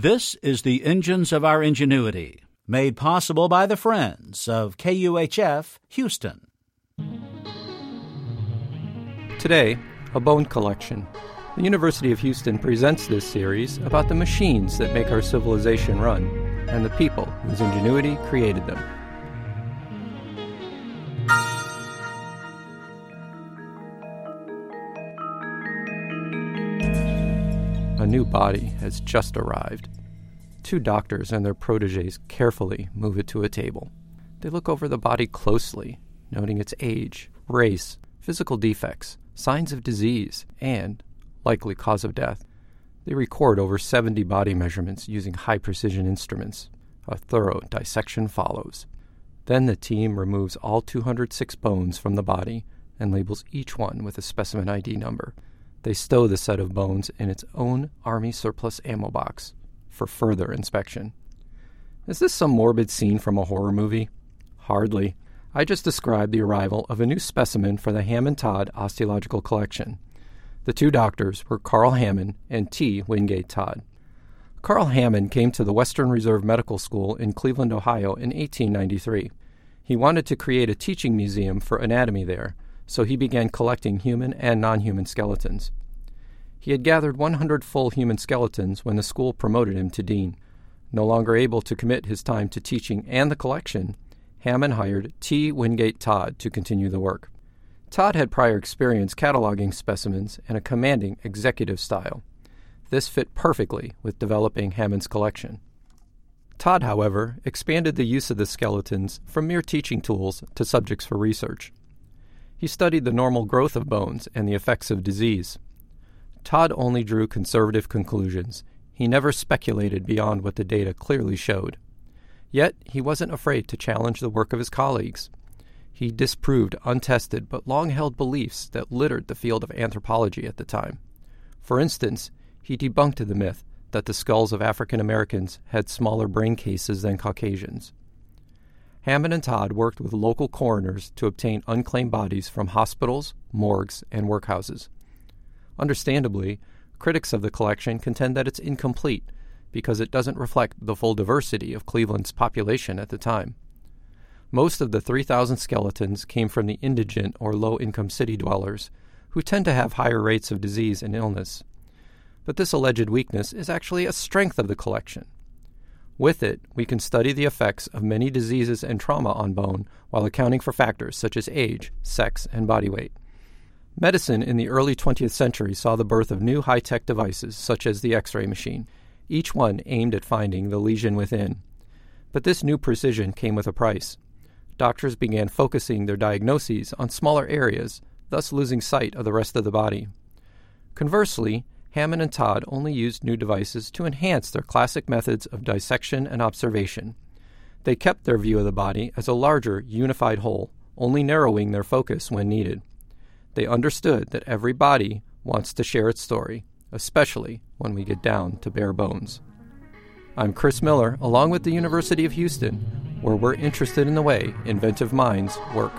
This is the Engines of Our Ingenuity, made possible by the friends of KUHF Houston. Today, a bone collection. The University of Houston presents this series about the machines that make our civilization run and the people whose ingenuity created them. A new body has just arrived. Two doctors and their proteges carefully move it to a table. They look over the body closely, noting its age, race, physical defects, signs of disease, and likely cause of death. They record over 70 body measurements using high precision instruments. A thorough dissection follows. Then the team removes all 206 bones from the body and labels each one with a specimen ID number. They stow the set of bones in its own Army surplus ammo box for further inspection. Is this some morbid scene from a horror movie? Hardly. I just described the arrival of a new specimen for the Hamann Todd Osteological Collection. The two doctors were Carl Hamann and T. Wingate Todd. Carl Hamann came to the Western Reserve Medical School in Cleveland, Ohio in 1893. He wanted to create a teaching museum for anatomy there so he began collecting human and non human skeletons. He had gathered 100 full human skeletons when the school promoted him to dean. No longer able to commit his time to teaching and the collection, Hamann hired T. Wingate Todd to continue the work. Todd had prior experience cataloging specimens and a commanding executive style. This fit perfectly with developing Hamann's collection. Todd, however, expanded the use of the skeletons from mere teaching tools to subjects for research. He studied the normal growth of bones and the effects of disease. Todd only drew conservative conclusions. He never speculated beyond what the data clearly showed. Yet he wasn't afraid to challenge the work of his colleagues. He disproved untested but long held beliefs that littered the field of anthropology at the time. For instance, he debunked the myth that the skulls of African Americans had smaller brain cases than Caucasians. Hamann and Todd worked with local coroners to obtain unclaimed bodies from hospitals, morgues, and workhouses. Understandably, critics of the collection contend that it's incomplete because it doesn't reflect the full diversity of Cleveland's population at the time. Most of the 3,000 skeletons came from the indigent or low income city dwellers, who tend to have higher rates of disease and illness. But this alleged weakness is actually a strength of the collection. With it, we can study the effects of many diseases and trauma on bone while accounting for factors such as age, sex, and body weight. Medicine in the early 20th century saw the birth of new high tech devices such as the X ray machine, each one aimed at finding the lesion within. But this new precision came with a price. Doctors began focusing their diagnoses on smaller areas, thus losing sight of the rest of the body. Conversely, Hamann and Todd only used new devices to enhance their classic methods of dissection and observation. They kept their view of the body as a larger, unified whole, only narrowing their focus when needed. They understood that every body wants to share its story, especially when we get down to bare bones. I'm Chris Miller, along with the University of Houston, where we're interested in the way inventive minds work.